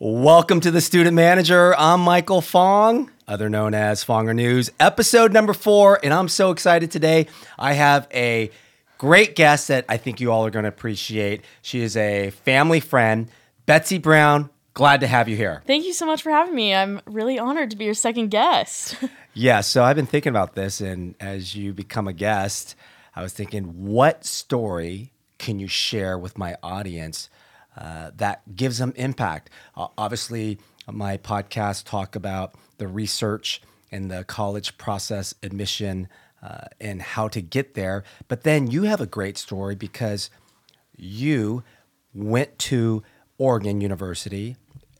Welcome to the Student Manager. I'm Michael Fong, other known as Fonger News, episode number four. And I'm so excited today. I have a great guest that I think you all are going to appreciate. She is a family friend, Betsy Brown. Glad to have you here. Thank you so much for having me. I'm really honored to be your second guest. Yeah, so I've been thinking about this, and as you become a guest, I was thinking, what story can you share with my audience uh, that gives them impact? Uh, obviously, my podcast talk about the research and the college process admission uh, and how to get there, but then you have a great story because you went to Oregon University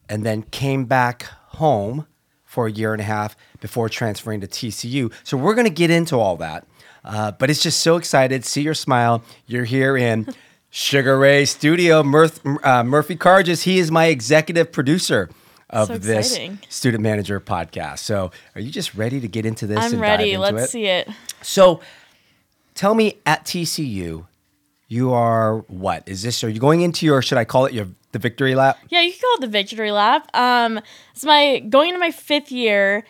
and then came back home for a year and a half before transferring to TCU. So we're going to get into all that. Uh, but it's just so excited. See your smile. You're here in Sugar Ray Studio. Murph, uh, Murphy Carges, he is my executive producer of So this student manager podcast. So are you just ready to get into this? I'm ready. Let's it? see it. So tell me at TCU, you are what? Is this, are you going into your, should I call it your, the victory lap? Yeah, you can call it the victory lap. Um, it's my going into my fifth year.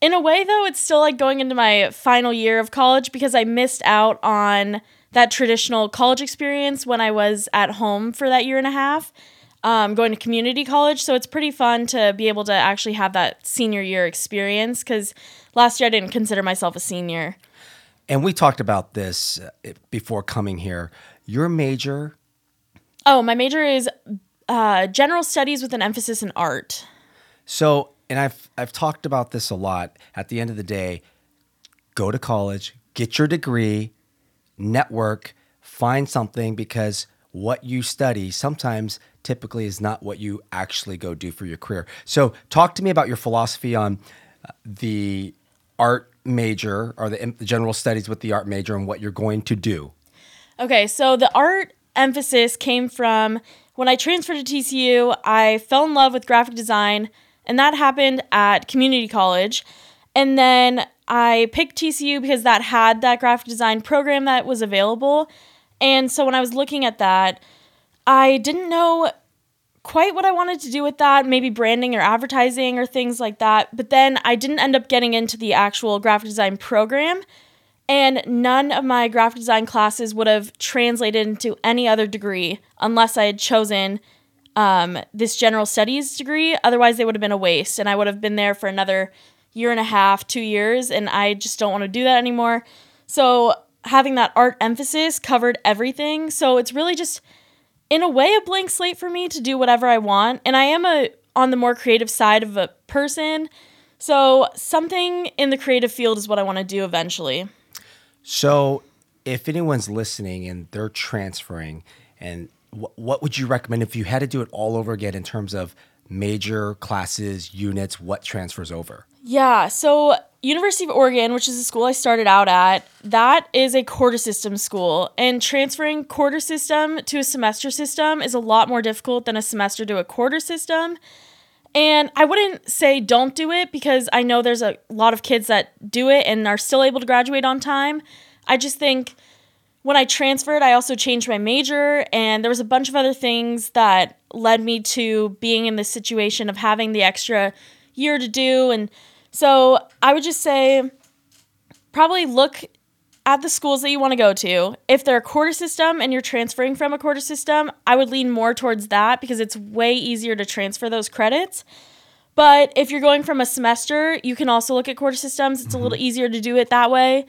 In a way, though, it's still like going into my final year of college because I missed out on that traditional college experience when I was at home for that year and a half, um, going to community college. So it's pretty fun to be able to actually have that senior year experience because last year I didn't consider myself a senior. And we talked about this uh, before coming here. Your major, Oh, my major is uh, general studies with an emphasis in art. so, and I've, I've talked about this a lot. At the end of the day, go to college, get your degree, network, find something because what you study sometimes typically is not what you actually go do for your career. So, talk to me about your philosophy on uh, the art major or the, the general studies with the art major and what you're going to do. Okay, so the art emphasis came from when I transferred to TCU, I fell in love with graphic design, and that happened at community college. And then I picked TCU because that had that graphic design program that was available. And so when I was looking at that, I didn't know quite what I wanted to do with that, maybe branding or advertising or things like that. But then I didn't end up getting into the actual graphic design program. And none of my graphic design classes would have translated into any other degree unless I had chosen um, this general studies degree. Otherwise, they would have been a waste. And I would have been there for another year and a half, two years. And I just don't want to do that anymore. So, having that art emphasis covered everything. So, it's really just, in a way, a blank slate for me to do whatever I want. And I am a on the more creative side of a person. So, something in the creative field is what I want to do eventually. So, if anyone's listening and they're transferring, and wh- what would you recommend if you had to do it all over again in terms of major classes, units, what transfers over? Yeah, so University of Oregon, which is the school I started out at, that is a quarter system school. And transferring quarter system to a semester system is a lot more difficult than a semester to a quarter system. And I wouldn't say don't do it because I know there's a lot of kids that do it and are still able to graduate on time. I just think when I transferred, I also changed my major, and there was a bunch of other things that led me to being in this situation of having the extra year to do. And so I would just say probably look at the schools that you want to go to. If they're a quarter system and you're transferring from a quarter system, I would lean more towards that because it's way easier to transfer those credits. But if you're going from a semester, you can also look at quarter systems. It's a little mm-hmm. easier to do it that way.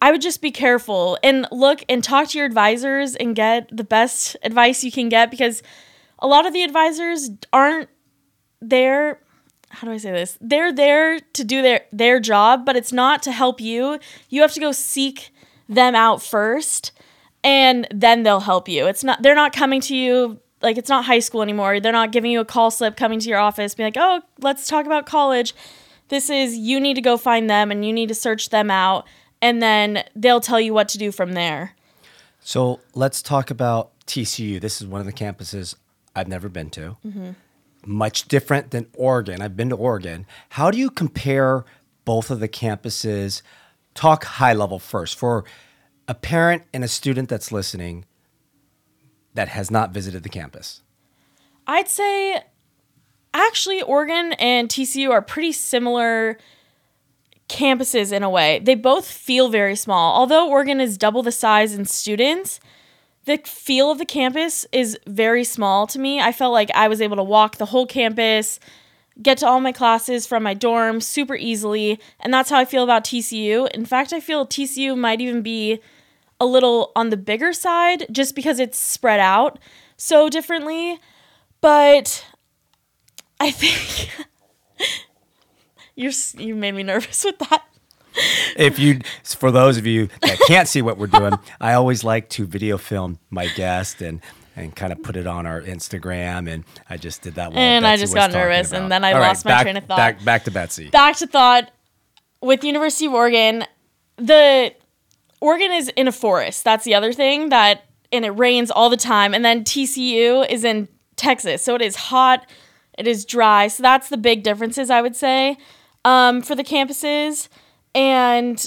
I would just be careful and look and talk to your advisors and get the best advice you can get because a lot of the advisors aren't there how do I say this? They're there to do their their job, but it's not to help you. You have to go seek them out first and then they'll help you. It's not they're not coming to you like it's not high school anymore. They're not giving you a call slip coming to your office being like, "Oh, let's talk about college." This is you need to go find them and you need to search them out and then they'll tell you what to do from there. So let's talk about TCU. This is one of the campuses I've never been to. Mm-hmm. Much different than Oregon. I've been to Oregon. How do you compare both of the campuses? Talk high level first for a parent and a student that's listening that has not visited the campus. I'd say actually, Oregon and TCU are pretty similar campuses in a way. They both feel very small. Although Oregon is double the size in students, the feel of the campus is very small to me. I felt like I was able to walk the whole campus, get to all my classes from my dorm super easily, and that's how I feel about TCU. In fact, I feel TCU might even be a little on the bigger side just because it's spread out so differently. But I think you're you made me nervous with that. If you for those of you that can't see what we're doing i always like to video film my guest and and kind of put it on our instagram and i just did that one And I just got nervous, about- and then I All right, lost my back- train of thought. back, back to betsy Back to thought with University of Oregon, the Oregon is in a forest. That's the other thing that and it rains all the time. And then TCU is in Texas. So it is hot, it is dry. So that's the big differences I would say um, for the campuses. And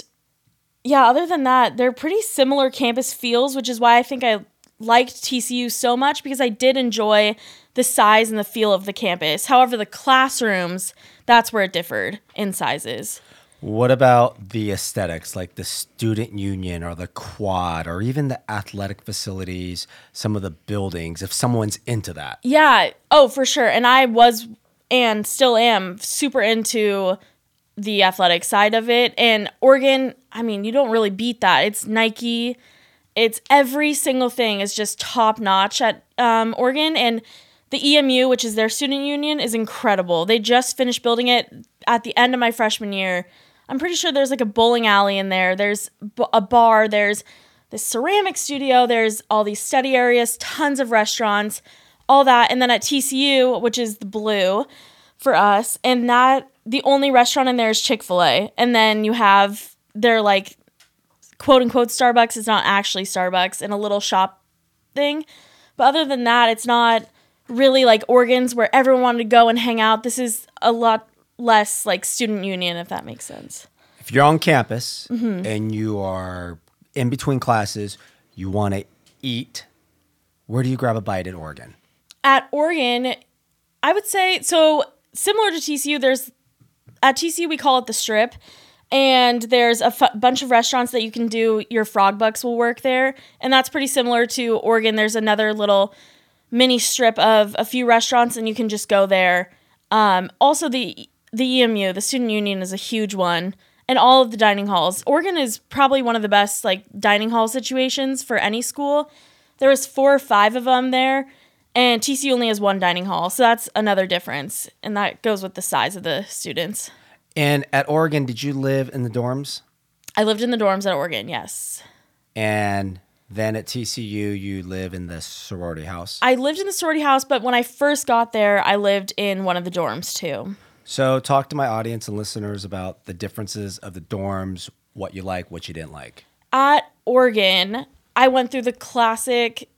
yeah, other than that, they're pretty similar campus feels, which is why I think I liked TCU so much because I did enjoy the size and the feel of the campus. However, the classrooms, that's where it differed in sizes. What about the aesthetics, like the student union or the quad or even the athletic facilities, some of the buildings, if someone's into that? Yeah. Oh, for sure. And I was and still am super into the athletic side of it. And Oregon, I mean, you don't really beat that. It's Nike. It's every single thing is just top notch at um, Oregon. And the EMU, which is their student union, is incredible. They just finished building it at the end of my freshman year. I'm pretty sure there's like a bowling alley in there. There's a bar. There's the ceramic studio. There's all these study areas, tons of restaurants, all that. And then at TCU, which is the blue for us, and that the only restaurant in there is Chick fil A. And then you have their like quote unquote Starbucks. It's not actually Starbucks in a little shop thing. But other than that, it's not really like Oregon's where everyone wanted to go and hang out. This is a lot less like student union, if that makes sense. If you're on campus Mm-hmm. and you are in between classes, you want to eat, where do you grab a bite at Oregon? At Oregon, I would say so similar to TCU. There's at TC we call it the Strip, and there's a bunch of restaurants that you can do. Your frog bucks will work there, and that's pretty similar to Oregon. There's another little mini strip of a few restaurants, and you can just go there. Um, also, the the EMU, the student union, is a huge one, and all of the dining halls. Oregon is probably one of the best like dining hall situations for any school. There was four or five of them there, and TCU only has one dining hall, so that's another difference, and that goes with the size of the students. And at Oregon, did you live in the dorms? I lived in the dorms at Oregon, yes. And then at TCU, you live in the sorority house. I lived in the sorority house, but when I first got there, I lived in one of the dorms too. So, talk to my audience and listeners about the differences of the dorms, what you like, what you didn't like. At Oregon, I went through the classic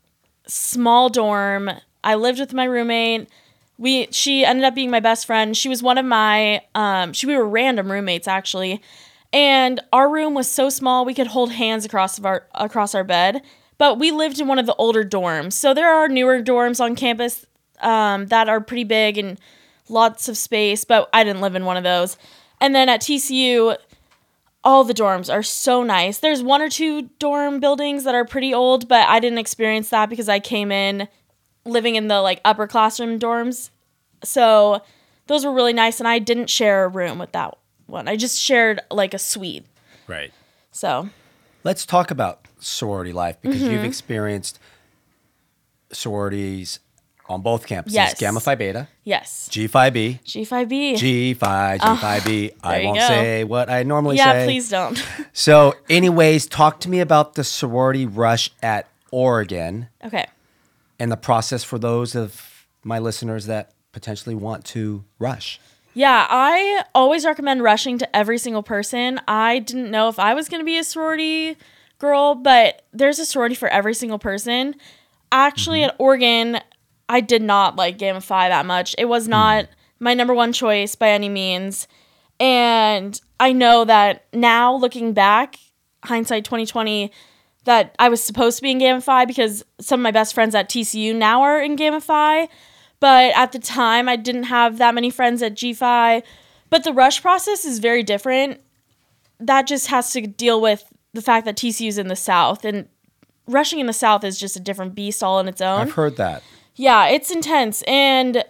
small dorm. I lived with my roommate. We she ended up being my best friend. She was one of my um she we were random roommates actually. And our room was so small we could hold hands across our across our bed. But we lived in one of the older dorms. So there are newer dorms on campus um, that are pretty big and lots of space, but I didn't live in one of those. And then at TCU, all the dorms are so nice. There's one or two dorm buildings that are pretty old, but I didn't experience that because I came in living in the like upper classroom dorms. So those were really nice and I didn't share a room with that one. I just shared like a suite. Right. So, Let's talk about sorority life because Mm-hmm. you've experienced sororities on both campuses Yes. Gamma Phi Beta, yes. G Phi B, G5B. G Phi, G5B. I won't go. say what I normally yeah, say. please don't. So, anyways, talk to me about the sorority rush at Oregon okay. And the process for those of my listeners that potentially want to rush. Yeah, I always recommend rushing to every single person. I didn't know if I was going to be a sorority girl, but there's a sorority for every single person. Actually, mm-hmm. at Oregon, I did not like Gamma Phi that much. It was not mm-hmm. my number one choice by any means. And I know that now looking back, hindsight 2020, that I was supposed to be in Gamma Phi because some of my best friends at TCU now are in Gamma Phi. But at the time, I didn't have that many friends at G Phi. But the rush process is very different. That just has to deal with the fact that TCU is in the South, and rushing in the South is just a different beast all on its own. I've heard that. Yeah, it's intense. And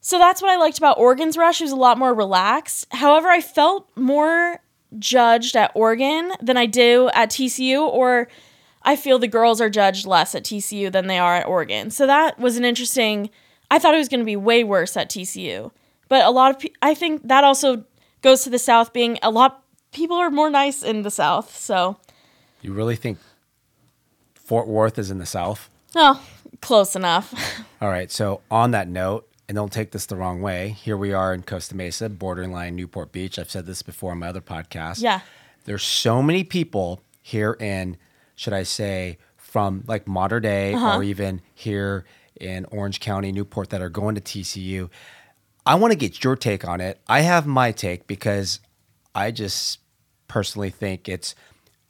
so that's what I liked about Oregon's rush. It was a lot more relaxed. However, I felt more judged at Oregon than I do at TCU, or I feel the girls are judged less at TCU than they are at Oregon. So that was an interesting. I thought it was going to be way worse at TCU, but a lot of pe- I think that also goes to the South being a lot. People are more nice in the South, so You really think Fort Worth is in the South? oh, close enough. All right. So on that note, and don't take this the wrong way, here we are in Costa Mesa, borderline Newport Beach. I've said this before on my other podcast. Yeah. There's so many people here in, should I say, from like Mater Dei Uh-huh. or even here in Orange County, Newport, that are going to TCU. I want to get your take on it. I have my take because I just personally think it's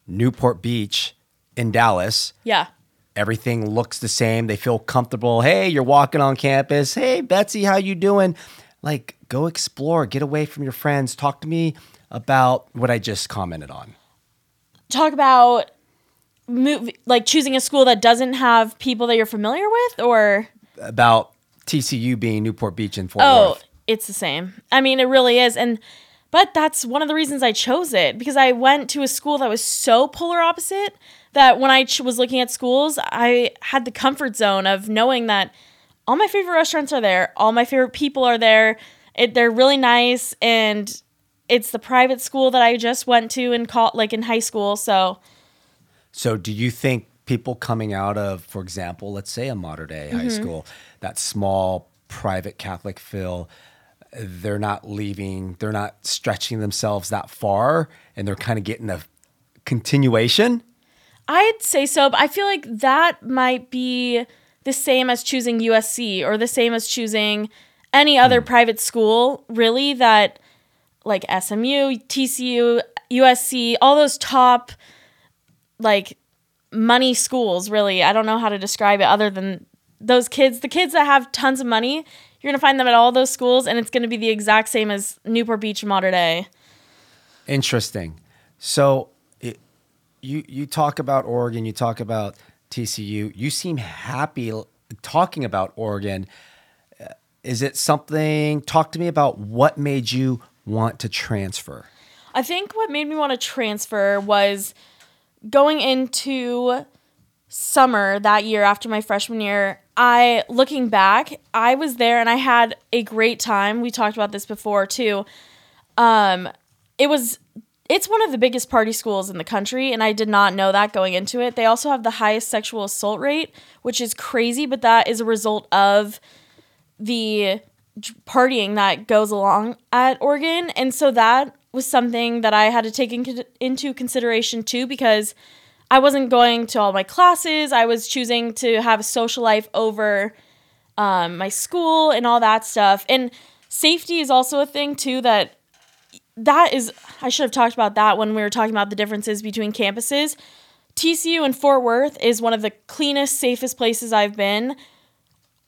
Newport Beach in Dallas yeah. Everything looks the same. They feel comfortable. Hey you're walking on campus. Hey betsy how you doing? Like go explore. Get away from your friends. Talk to me about what i just commented on. Talk about move like choosing a school that doesn't have people that you're familiar with or? About tcu being newport beach and fort oh worth. it's the same. I mean it really is and but that's one of the reasons i chose it because i went to a school that was so polar opposite that when i ch- was looking at schools i had the comfort zone of knowing that all my favorite restaurants are there all my favorite people are there it, they're really nice and it's the private school that i just went to in call like in high school so. So do you think people coming out of for example let's say a Mater Dei high mm-hmm. school that small private catholic feel they're not leaving they're not stretching themselves that far and they're kind of getting a continuation I'd say so, but I feel like that might be the same as choosing USC or the same as choosing any other hmm. private school, really, that like SMU, TCU, USC, all those top like money schools, really. I don't know how to describe it other than those kids, the kids that have tons of money, you're going to find them at all those schools and it's going to be the exact same as Newport Beach Mater Dei. Interesting. So you you talk about Oregon, you talk about TCU. You seem happy talking about Oregon. Uh, Is it something? Talk to me about what made you want to transfer. I think what made me want to transfer was going into summer that year after my freshman year. I looking back, I was there and I had a great time. We talked about this before too. Um it was it's one of the biggest party schools in the country and I did not know that going into it. They also have the highest sexual assault rate, which is crazy, but that is a result of the partying that goes along at Oregon. And so that was something that I had to take in, into consideration too because I wasn't going to all my classes. I was choosing to have a social life over um, my school and all that stuff. And safety is also a thing too that that is I should have talked about that when we were talking about the differences between campuses. TCU and Fort Worth is one of the cleanest, safest places I've been.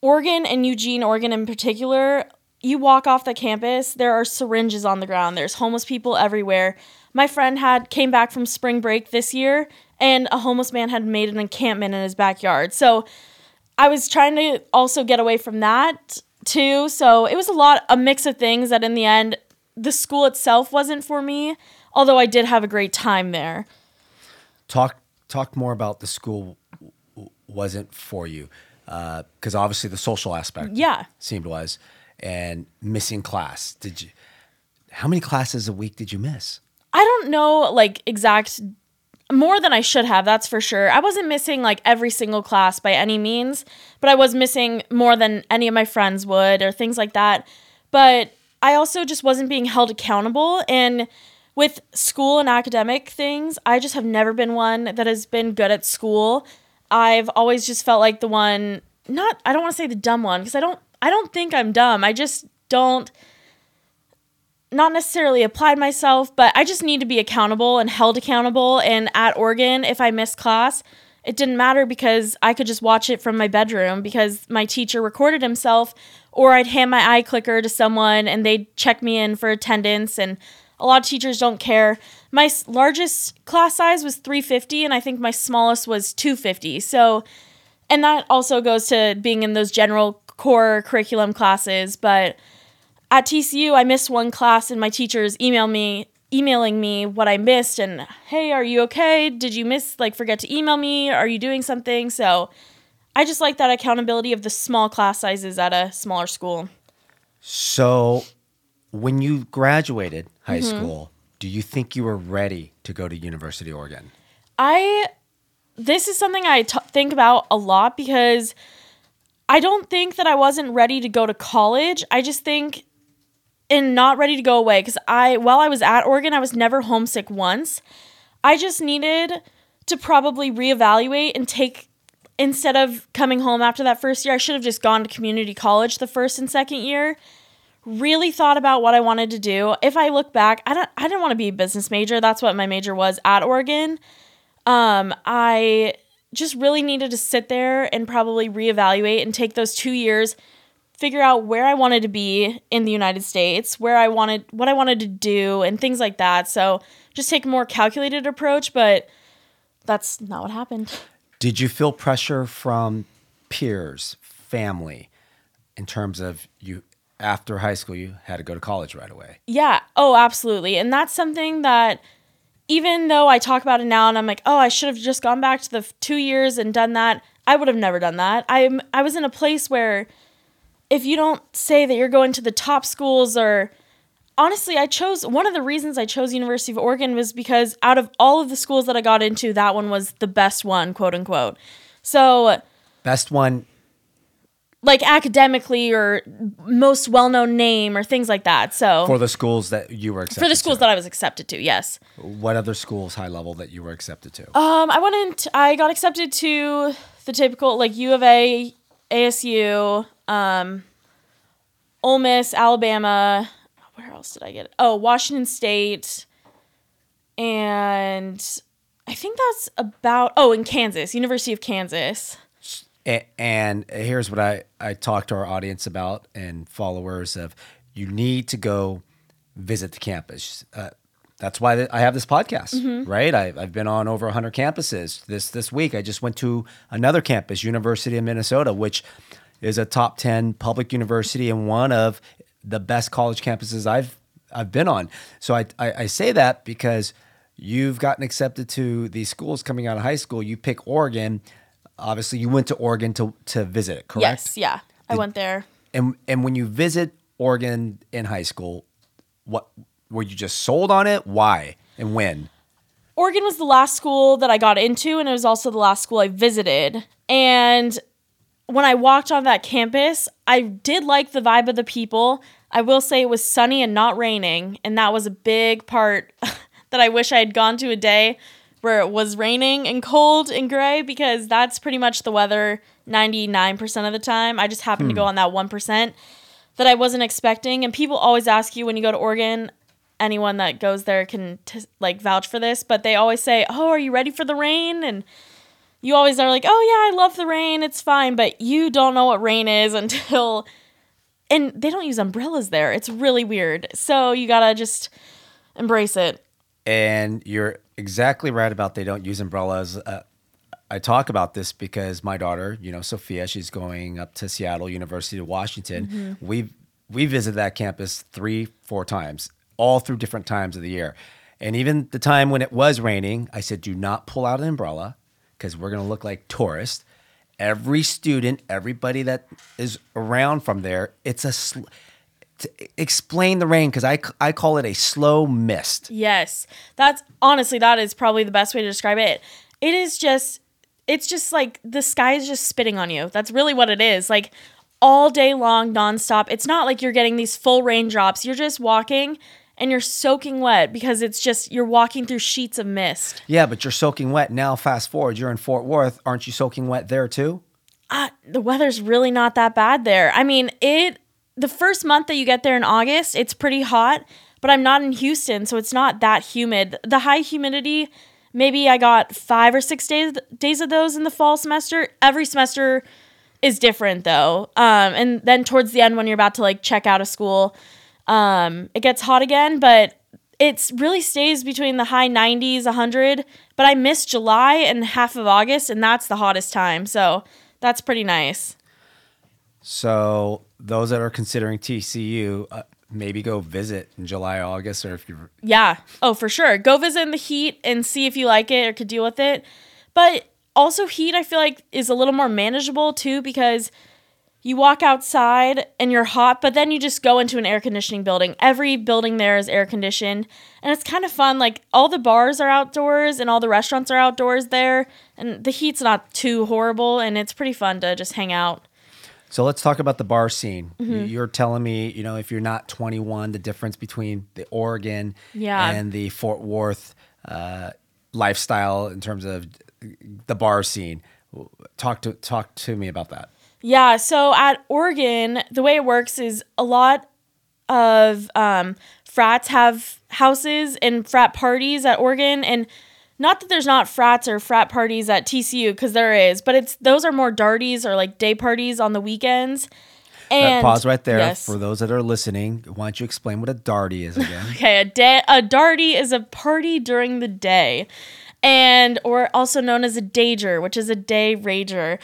Oregon and Eugene, Oregon in particular, you walk off the campus, there are syringes on the ground. There's homeless people everywhere. My friend had came back from spring break this year and a homeless man had made an encampment in his backyard. So I was trying to also get away from that too. So it was a lot a mix of things that in the end the school itself wasn't for me, although I did have a great time there. Talk talk more about the school wasn't for you uh, because obviously the social aspect Yeah. seemed was and missing class. Did you? How many classes a week did you miss? I don't know like exact more than I should have, that's for sure. I wasn't missing like every single class by any means, but I was missing more than any of my friends would or things like that. But I also just wasn't being held accountable and with school and academic things, I just have never been one that has been good at school. I've always just felt like the one not I don't want to say the dumb one because I don't I don't think I'm dumb. I just don't not necessarily applied myself, but I just need to be accountable and held accountable. And at Oregon, if I miss class, it didn't matter because I could just watch it from my bedroom because my teacher recorded himself, or I'd hand my iClicker to someone and they'd check me in for attendance. And a lot of teachers don't care. My largest class size was 350, and I think my smallest was 250. So, and that also goes to being in those general core curriculum classes. But at TCU, I missed one class, and my teachers emailed me emailing me what I missed and hey, are you okay? Did you miss like forget to email me? Are you doing something? So I just like that accountability of the small class sizes at a smaller school. So, when you graduated high Mm-hmm. school, do you think you were ready to go to University of Oregon? I this is something I t- think about a lot because I don't think that I wasn't ready to go to college. I just think and not ready to go away because I while I was at Oregon, I was never homesick once. I just needed to probably reevaluate and take instead of coming home after that first year, I should have just gone to community college the first and second year. Really thought about what I wanted to do. If I look back, I don't I didn't want to be a business major. That's what my major was at Oregon. Um, I just really needed to sit there and probably reevaluate and take those two years, figure out where I wanted to be in the United States, where I wanted, what I wanted to do, and things like that. So just take a more calculated approach, but that's not what happened. Did you feel pressure from peers, family, in terms of you after high school you had to go to college right away? Yeah. Oh, absolutely. And that's something that even though I talk about it now and I'm like, oh, I should have just gone back to the two years and done that, I would have never done that. I'm I was in a place where if you don't say that you're going to the top schools or honestly, I chose one of the reasons I chose University of Oregon was because out of all of the schools that I got into, that one was the best one, quote unquote. So Best one like academically or most well-known name or things like that. So for the schools that you were accepted for the schools to. that I was accepted to, yes. What other schools high level that you were accepted to? Um, I went into, I got accepted to the typical like U of A, ASU, um, Ole Miss, Alabama. Else did I get? It? Oh, Washington State, and I think that's about. Oh, in Kansas, University of Kansas. A- and here's what I, I talk to our audience about and followers of you need to go visit the campus. Uh, that's why I have this podcast, right? I, I've been on over 100 campuses. This this week, I just went to another campus, University of Minnesota, which is a top 10 public university and one of the best college campuses I've I've been on. So I, I, I say that because you've gotten accepted to these schools coming out of high school. You pick Oregon. Obviously, you went to Oregon to, to visit correct? Yes, yeah, I went there. And and when you visit Oregon in high school, what were you just sold on it? Why and when? Oregon was the last school that I got into, and it was also the last school I visited. And when I walked on that campus, I did like the vibe of the people. I will say it was sunny and not raining, and that was a big part that I wish I had gone to a day where it was raining and cold and gray because that's pretty much the weather 99% of the time. I just happened to go hmm. on that 1% that I wasn't expecting. And people always ask you when you go to Oregon, anyone that goes there can t- like vouch for this, but they always say, "Oh, are you ready for the rain?" and you always are like, "Oh yeah, I love the rain. It's fine." But you don't know what rain is until and they don't use umbrellas there. It's really weird. So you got to just embrace it. And you're exactly right about they don't use umbrellas. Uh, I talk about this because my daughter, you know, Sophia, she's going up to Seattle University of Washington. We we visited that campus three, four times, all through different times of the year. And even the time when it was raining, I said, "Do not pull out an umbrella because we're going to look like tourists." Every student, everybody that is around from there, it's a sl- explain the rain because I, I call it a slow mist. Yes. That's honestly that is probably the best way to describe it. It is just it's just like the sky is just spitting on you. That's really what it is. Like all day long nonstop. It's not like you're getting these full raindrops. You're just walking and you're soaking wet because it's just you're walking through sheets of mist. Yeah, but you're soaking wet. Now, fast forward, you're in Fort Worth. Aren't you soaking wet there too? uh, the weather's really not that bad there. I mean, it the first month that you get there in August, it's pretty hot, but I'm not in Houston, so it's not that humid. The high humidity maybe I got five or six days days of those in the fall semester. Every semester is different though. Um, and then towards the end, when you're about to like check out of school, um, it gets hot again, but it really stays between the high 90s, 100. But I miss July and half of August, and that's the hottest time. So that's pretty nice. So those that are considering TCU, uh, maybe go visit in July, August, or if you're Yeah. Oh, for sure. Go visit in the heat and see if you like it or could deal with it. But also, heat, I feel like, is a little more manageable too because you walk outside and you're hot, but then you just go into an air conditioning building. Every building there is air conditioned, and it's kind of fun. Like, all the bars are outdoors and all the restaurants are outdoors there, and the heat's not too horrible, and it's pretty fun to just hang out. So let's talk about the bar scene. Mm-hmm. You- You're telling me, you know, if you're not 21, the difference between the Oregon Yeah. and the Fort Worth uh, lifestyle in terms of the bar scene. Talk to talk to me about that. Yeah, so at Oregon, the way it works is a lot of um, frats have houses and frat parties at Oregon, and not that there's not frats or frat parties at TCU because there is, but it's those are more darties or like day parties on the weekends. Uh, And pause right there yes. for those that are listening. Why don't you explain what a darty is again? Okay, a da- a darty is a party during the day, and or also known as a dager, which is a day rager.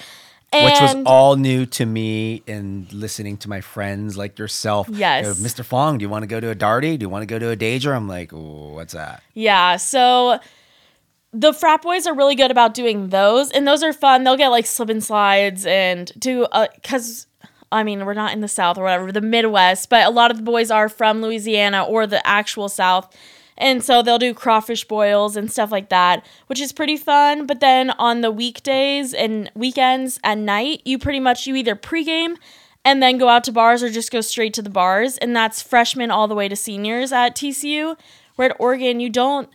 And Which was all new to me and listening to my friends like yourself. Yes. Go, Mr. Fong, do you want to go to a darty? Do you want to go to a danger? I'm like, what's that? Yeah, so the frat boys are really good about doing those, and those are fun. They'll get like slip and slides and do uh, because I mean we're not in the South or whatever, the Midwest, but a lot of the boys are from Louisiana or the actual South. And so they'll do crawfish boils and stuff like that, which is pretty fun. But then on the weekdays and weekends at night, you pretty much you either pregame and then go out to bars or just go straight to the bars. And that's freshmen all the way to seniors at TCU. Where at Oregon, you don't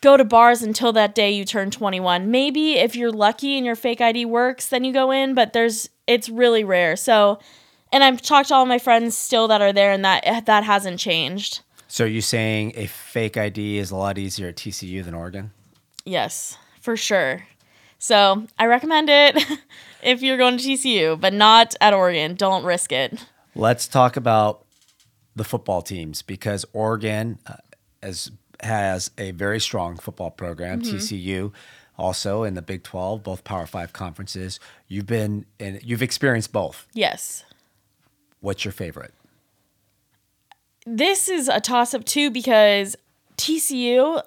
go to bars until that day you turn 21. Maybe if you're lucky and your fake ID works, then you go in, but there's it's really rare. So, and I've talked to all my friends still that are there and that that hasn't changed. So you're saying a fake ID is a lot easier at TCU than Oregon? Yes, for sure. So, I recommend it if you're going to TCU, but not at Oregon. Don't risk it. Let's talk about the football teams because Oregon uh, has has a very strong football program. TCU also in the Big 12, both Power 5 conferences. You've been and you've experienced both. Yes. What's your favorite? This is a toss up too because TCU,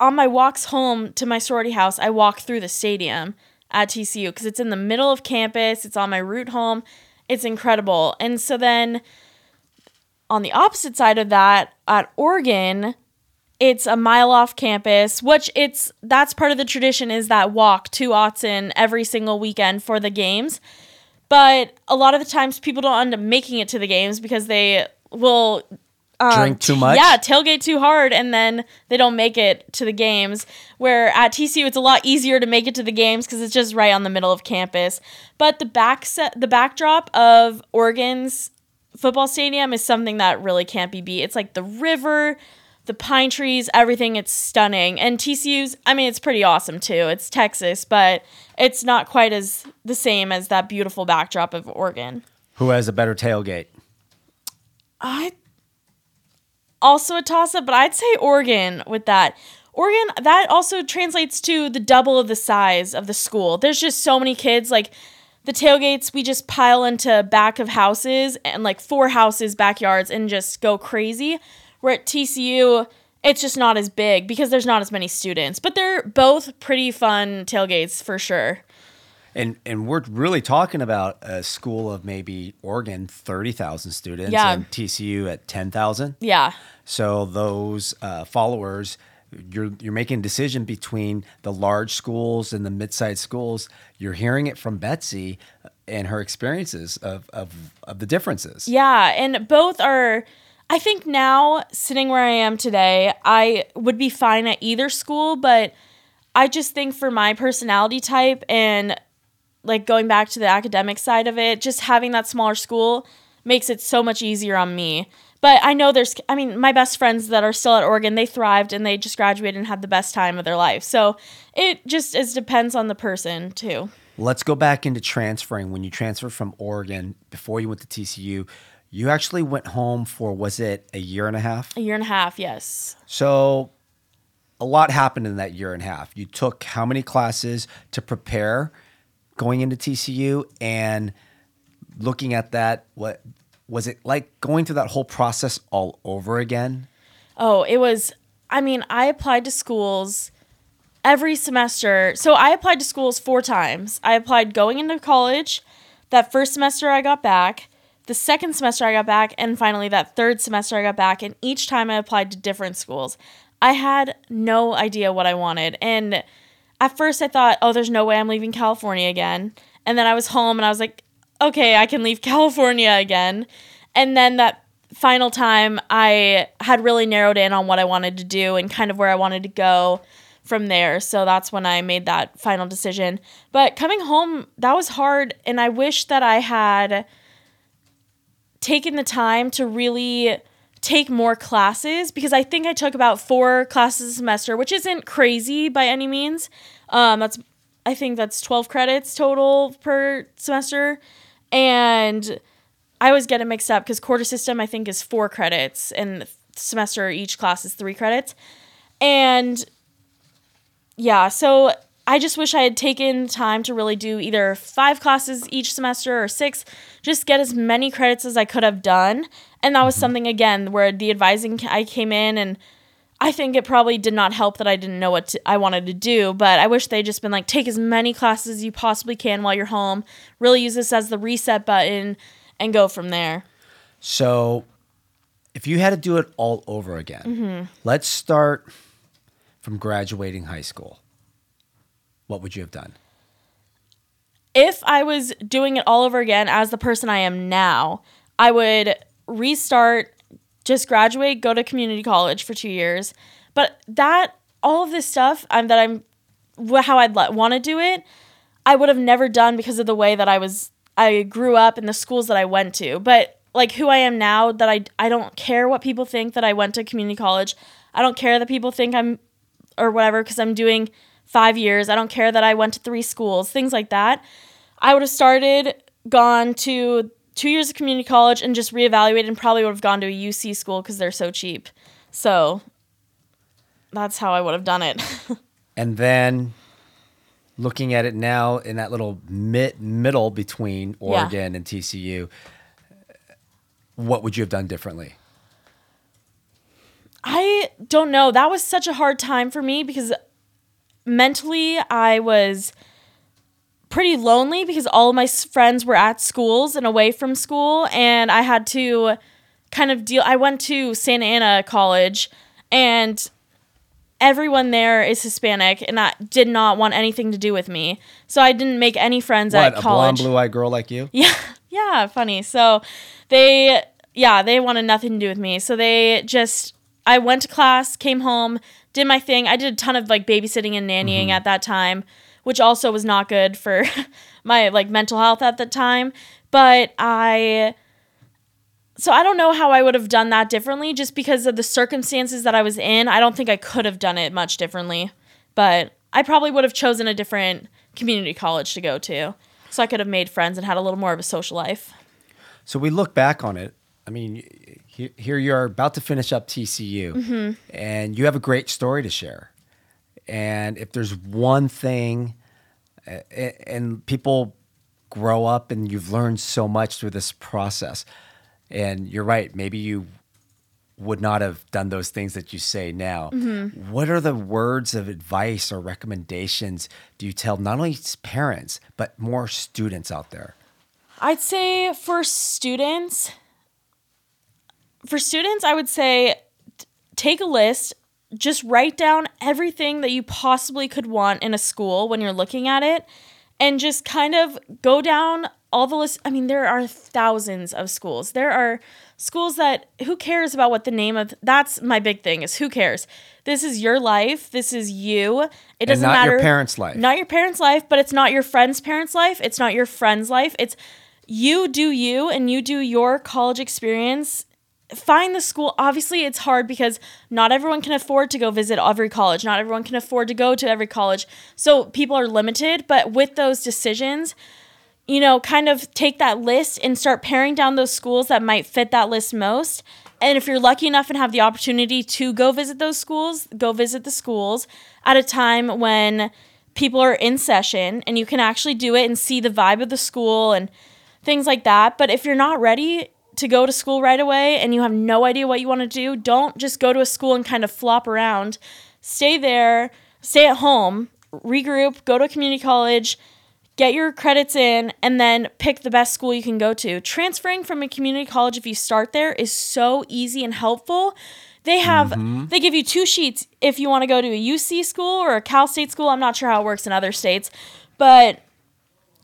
on my walks home to my sorority house, I walk through the stadium at TCU because it's in the middle of campus. It's on my route home. It's incredible. And so then on the opposite side of that, at Oregon, it's a mile off campus, which it's that's part of the tradition is that walk to Autzen every single weekend for the games. But a lot of the times people don't end up making it to the games because they will um, Drink too much? Yeah, tailgate too hard and then they don't make it to the games. Where at TCU it's a lot easier to make it to the games because it's just right on the middle of campus. But the back set, the backdrop of Oregon's football stadium is something that really can't be beat. It's like the river, the pine trees, everything. It's stunning. And TCU's, I mean, it's pretty awesome too. It's Texas, but it's not quite as the same as that beautiful backdrop of Oregon. Who has a better tailgate? I also a toss up, but I'd say Oregon with that. Oregon, that also translates to the double of the size of the school. There's just so many kids. Like the tailgates, we just pile into back of houses and like four houses, backyards, and just go crazy. Where at TCU, it's just not as big because there's not as many students. But they're both pretty fun tailgates for sure. And and we're really talking about a school of maybe Oregon, 30,000 students Yeah. and TCU at 10,000. Yeah. So those uh, followers, you're you're making a decision between the large schools and the mid-sized schools. You're hearing it from Betsy and her experiences of of, of the differences. Yeah, and both are. I think now, sitting where I am today, I would be fine at either school, but I just think for my personality type and like going back to the academic side of it, just having that smaller school makes it so much easier on me. But I know there's, I mean, my best friends that are still at Oregon, they thrived and they just graduated and had the best time of their life. So it just is depends on the person too. Let's go back into transferring. When you transferred from Oregon before you went to TCU, you actually went home for was it a year and a half? A year and a half, yes. So a lot happened in that year and a half. You took how many classes to prepare going into TCU and looking at that what was it like going through that whole process all over again? Oh, it was I mean, I applied to schools every semester. So I applied to schools four times. I applied going into college. That first semester I got back. The second semester I got back. And finally, that third semester I got back. And each time I applied to different schools. I had no idea what I wanted. And at first I thought, oh, there's no way I'm leaving California again. And then I was home and I was like, okay, I can leave California again. And then that final time, I had really narrowed in on what I wanted to do and kind of where I wanted to go from there. So that's when I made that final decision. But coming home, that was hard. And I wish that I had taken the time to really take more classes because I think I took about four classes a semester, which isn't crazy by any means. Um, that's I think that's 12 credits total per semester. And I always get it mixed up because quarter system I think is four credits and semester each class is three credits. And yeah, so I just wish I had taken time to really do either five classes each semester or six, just get as many credits as I could have done. And that was mm-hmm. something, again, where the advising, I came in and I think it probably did not help that I didn't know what to, I wanted to do, but I wish they'd just been like, take as many classes as you possibly can while you're home, really use this as the reset button, and go from there. So, if you had to do it all over again, mm-hmm. let's start from graduating high school, what would you have done? If I was doing it all over again as the person I am now, I would restart, just graduate, go to community college for two years. But that, all of this stuff um, that I'm, how I'd want to do it, I would have never done because of the way that I was, I grew up in the schools that I went to. But like who I am now, that I, I don't care what people think that I went to community college. I don't care that people think I'm or whatever because I'm doing five years. I don't care that I went to three schools, things like that. I would have started, gone to two years of community college, and just reevaluated and probably would have gone to a UC school because they're so cheap. So that's how I would have done it. and then looking at it now in that little mid- middle between Oregon yeah. and TCU, what would you have done differently? I don't know. That was such a hard time for me because mentally I was pretty lonely because all of my friends were at schools and away from school and I had to kind of deal I went to Santa Ana College and everyone there is Hispanic and that did not want anything to do with me. So I didn't make any friends what, at college. A blonde blue-eyed girl like you? Yeah. Yeah, funny. So they yeah, they wanted nothing to do with me. So they just I went to class, came home, did my thing. I did a ton of like babysitting and nannying mm-hmm. at that time, which also was not good for my like mental health at the time. But I so I don't know how I would have done that differently just because of the circumstances that I was in. I don't think I could have done it much differently. But I probably would have chosen a different community college to go to. So I could have made friends and had a little more of a social life. So we look back on it. I mean, here you are about to finish up TCU, mm-hmm. and you have a great story to share. And if there's one thing, and people grow up and you've learned so much through this process, and you're right, maybe you would not have done those things that you say now. Mm-hmm. What are the words of advice or recommendations do you tell not only parents, but more students out there? I'd say for students, for students, I would say t- take a list, just write down everything that you possibly could want in a school when you're looking at it, and just kind of go down all the list. I mean, there are thousands of schools. There are schools that who cares about what the name of that's my big thing is who cares. This is your life. This is you. It doesn't not matter. Your parents' life. Not your parents' life, but it's not your friend's parents' life. It's not your friend's life. It's you do you and you do your college experience. Find the school. Obviously, it's hard because not everyone can afford to go visit every college. Not everyone can afford to go to every college. So people are limited. But with those decisions, you know, kind of take that list and start paring down those schools that might fit that list most. And if you're lucky enough and have the opportunity to go visit those schools, go visit the schools at a time when people are in session and you can actually do it and see the vibe of the school and things like that. But if you're not ready to go to school right away and you have no idea what you want to do, don't just go to a school and kind of flop around. Stay there, stay at home, regroup, go to a community college get your credits in, and then pick the best school you can go to. Transferring from a community college, if you start there, is so easy and helpful. They have mm-hmm. they give you two sheets if you want to go to a UC school or a Cal State school. I'm not sure how it works in other states, but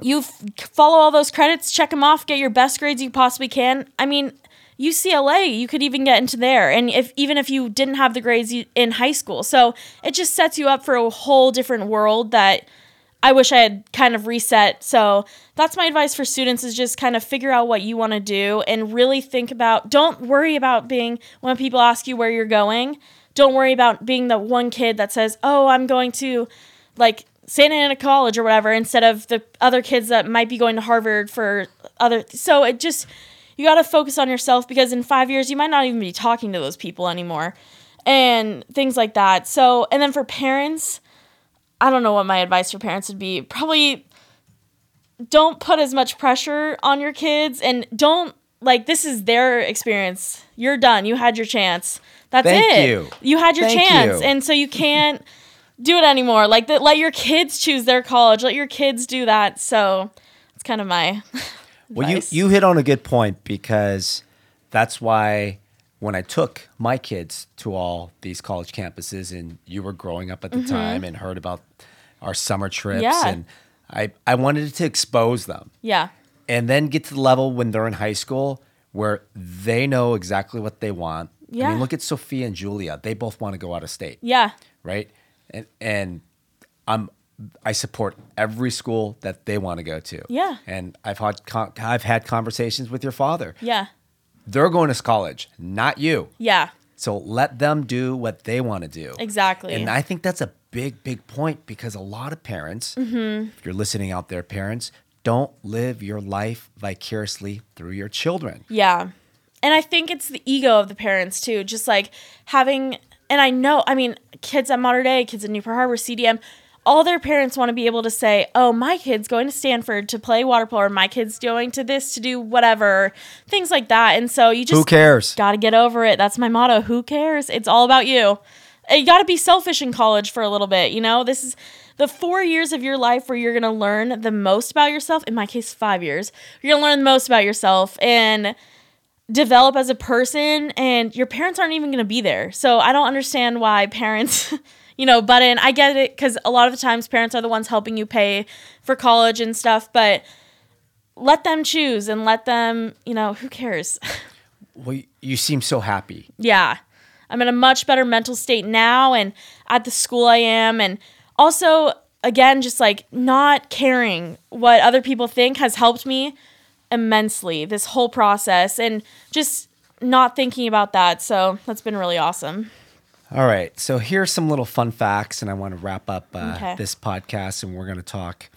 you follow all those credits, check them off, get your best grades you possibly can. I mean, UCLA, you could even get into there, and if even if you didn't have the grades in high school, so it just sets you up for a whole different world that I wish I had kind of reset. So that's my advice for students is just kind of figure out what you want to do and really think about don't worry about being when people ask you where you're going. Don't worry about being the one kid that says, "Oh, I'm going to like Santa Ana College or whatever," instead of the other kids that might be going to Harvard for other. So it just you got to focus on yourself because in 5 years you might not even be talking to those people anymore and things like that. So, and then for parents, I don't know what my advice for parents would be. Probably don't put as much pressure on your kids and don't like this is their experience. You're done. You had your chance. That's Thank it. You. you had your Thank chance. You. And so you can't do it anymore. Like that let your kids choose their college. Let your kids do that. So it's kind of my Well, you you hit on a good point because that's why when I took my kids to all these college campuses, and you were growing up at the mm-hmm. time and heard about our summer trips, yeah. and I I wanted to expose them. Yeah. And then get to the level when they're in high school where they know exactly what they want. Yeah. I mean, look at Sophia and Julia; they both want to go out of state. Yeah. Right. And and I'm I support every school that they want to go to. Yeah. And I've had I've had conversations with your father. Yeah. They're going to college, not you. Yeah. So let them do what they want to do. Exactly. And I think that's a big, big point because a lot of parents, mm-hmm. if you're listening out there, parents, don't live your life vicariously through your children. Yeah. And I think it's the ego of the parents too. Just like having, and I know, I mean, kids at Mater Dei, kids at Newport Harbor, CDM, all their parents want to be able to say, "Oh, my kid's going to Stanford to play water polo, or my kid's going to this to do whatever," things like that. And so you just who cares? Got to get over it. That's my motto. Who cares? It's all about you. Eh, you got to be selfish in college for a little bit. You know, this is the four years of your life where you're going to learn the most about yourself. In my case, five years. You're going to learn the most about yourself and develop as a person. And your parents aren't even going to be there. So I don't understand why parents. you know, but in I get it because a lot of the times parents are the ones helping you pay for college and stuff, but let them choose and let them, you know, who cares? well, you seem so happy. Yeah. I'm in a much better mental state now and at the school I am. And also, again, just like not caring what other people think has helped me immensely this whole process and just not thinking about that. So that's been really awesome. All right. So here's some little fun facts, and I want to wrap up uh, okay. this podcast, and we're going to talk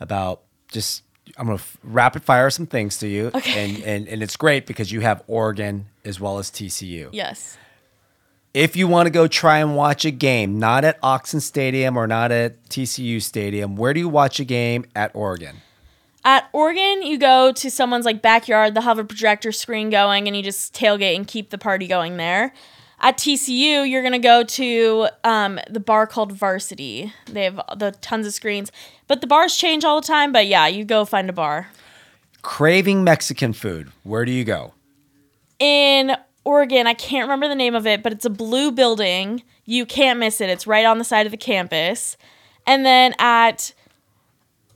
about just. I'm going to rapid fire some things to you, okay. and, and and it's great because you have Oregon as well as TCU. Yes. If you want to go try and watch a game, not at Autzen Stadium or not at TCU Stadium, where do you watch a game at Oregon? At Oregon, you go to someone's like backyard. They'll have a projector screen going, and you just tailgate and keep the party going there. At TCU, you're gonna go to um, the bar called Varsity. They have the tons of screens, but the bars change all the time. But yeah, you go find a bar. Craving Mexican food. Where do you go? In Oregon, I can't remember the name of it, but it's a blue building. You can't miss it. It's right on the side of the campus. And then at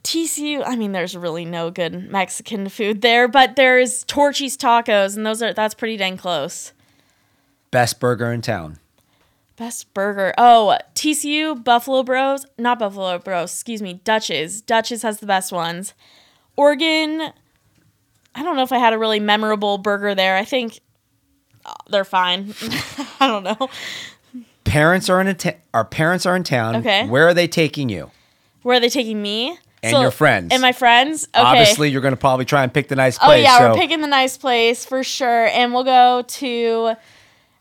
TCU, I mean, there's really no good Mexican food there, but there's Torchy's Tacos, and those are that's pretty dang close. Best burger in town. Best burger. Oh, TCU, Buffalo Bros. Not Buffalo Bros, excuse me, Dutch's. Dutch's has the best ones. Oregon, I don't know if I had a really memorable burger there. I think uh, they're fine. I don't know. Parents are in a ta- our parents are in town. Okay. Where are they taking you? Where are they taking me? And your friends. And my friends. Okay. Obviously, you're going to probably try and pick the nice place. Oh yeah, so we're picking the nice place for sure, and we'll go to.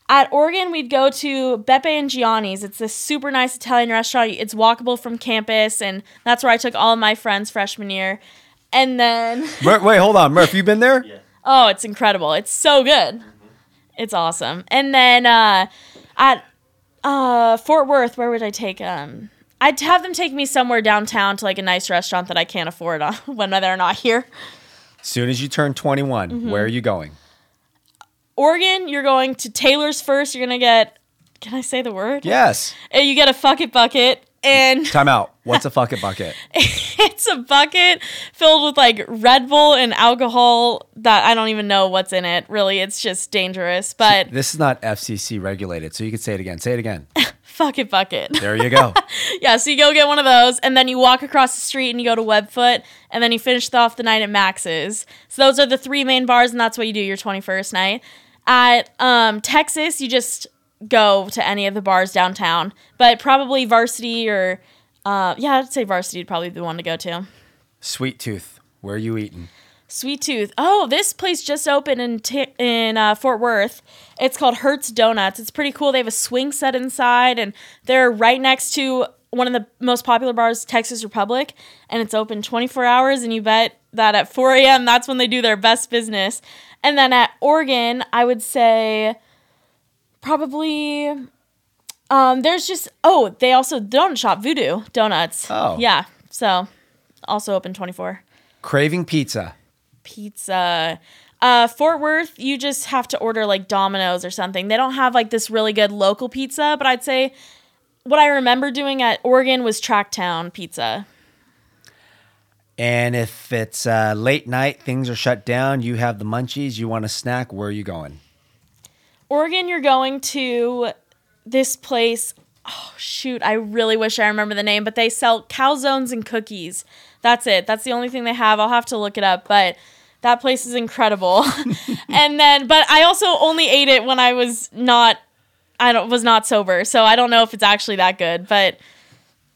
At Oregon, we'd go to Beppe and Gianni's. It's this super nice Italian restaurant. It's walkable from campus, and that's where I took all of my friends freshman year. And then, Mur- wait, hold on, Murph. You been there? Yeah. oh, it's incredible! It's so good. It's awesome. And then uh, at uh, Fort Worth, where would I take um? I'd have them take me somewhere downtown to like a nice restaurant that I can't afford on when they're not here. As soon as you turn 21, Mm-hmm. where are you going? Oregon, you're going to Taylor's first. You're gonna get. Can I say the word? Yes. And you get a fuck it bucket, and Time out. What's a fuck it bucket? it's a bucket filled with like Red Bull and alcohol that I don't even know what's in it. Really, it's just dangerous. But This is not FCC regulated, so you can say it again. Say it again. fuck it fuck it. There you go. yeah, so you go get one of those, and then you walk across the street and you go to Webfoot, and then you finish off the night at Max's. So those are the three main bars, and that's what you do your 21st night. At um, Texas, you just go to any of the bars downtown, but probably Varsity or, uh, yeah, I'd say Varsity would probably be the one to go to. Sweet Tooth. Where are you eating? Sweet Tooth. Oh, this place just opened in T- in uh, Fort Worth. It's called Hurts Donuts. It's pretty cool. They have a swing set inside, and they're right next to one of the most popular bars, Texas Republic, and it's open 24 hours. And you bet that at 4 a.m. that's when they do their best business. And then at Oregon, I would say probably. Um, there's just oh, they also donut shop Voodoo Donuts. Oh. yeah. So also open 24 Craving pizza. pizza. Uh, Fort Worth, you just have to order like Domino's or something. They don't have like this really good local pizza, but I'd say what I remember doing at Oregon was Tracktown pizza. And if it's uh, late night, things are shut down, you have the munchies, you want a snack, where are you going? Oregon, you're going to this place. Oh shoot, I really wish I remember the name, but they sell calzones and cookies. That's it. That's the only thing they have. I'll have to look it up, but that place is incredible. and then, but I also only ate it when I was not, I don't was not sober, so I don't know if it's actually that good. But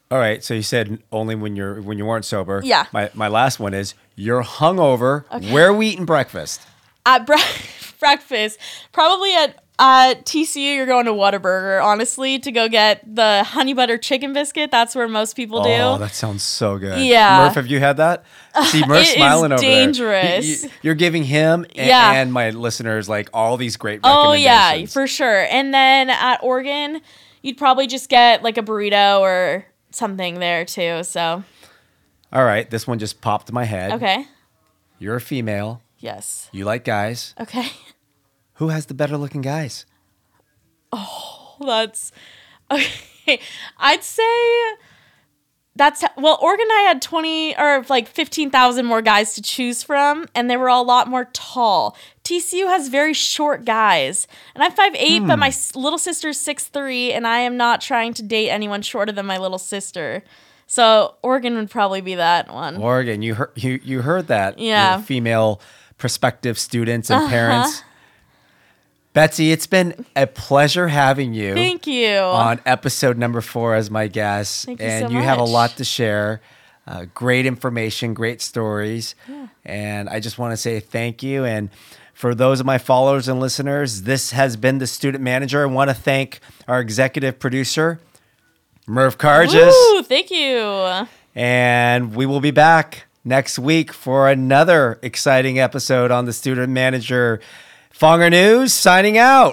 All right, so you said only when you're when you weren't sober. Yeah. My my last one is you're hungover. Where are we eating breakfast? at bre- breakfast, probably at Uh, at TCU, you're going to Whataburger, honestly, to go get the honey butter chicken biscuit. That's where most people do. Oh, that sounds so good. Yeah. Murph, have you had that? See, Murph's smiling over dangerous. there. You, are giving him a- Yeah. and my listeners like all these great Oh yeah, for sure. And then at Oregon, you'd probably just get like a burrito or something there too. So All right, this one just popped in my head. okay, You're a female. yes, You like guys. okay. Who has the better looking guys? Oh, that's okay. I'd say that's well, Oregon. I had twenty or like fifteen thousand more guys to choose from, and they were all a lot more tall. TCU has very short guys, and I'm five eight, but my little sister's six three, and I am not trying to date anyone shorter than my little sister. So Oregon would probably be that one. Oregon, you heard you you heard that. Yeah. Uh-huh. female prospective students and parents. Betsy, it's been a pleasure having you Thank you. on episode number four as my guest, Thank you and so you have a lot to share. Uh, great information, great stories, and I just want to say thank you. And for those of my followers and listeners, this has been the student manager. I want to thank our executive producer, Merv Carges. Woo, thank you. And we will be back next week for another exciting episode on the Student Manager. Fonger News signing out.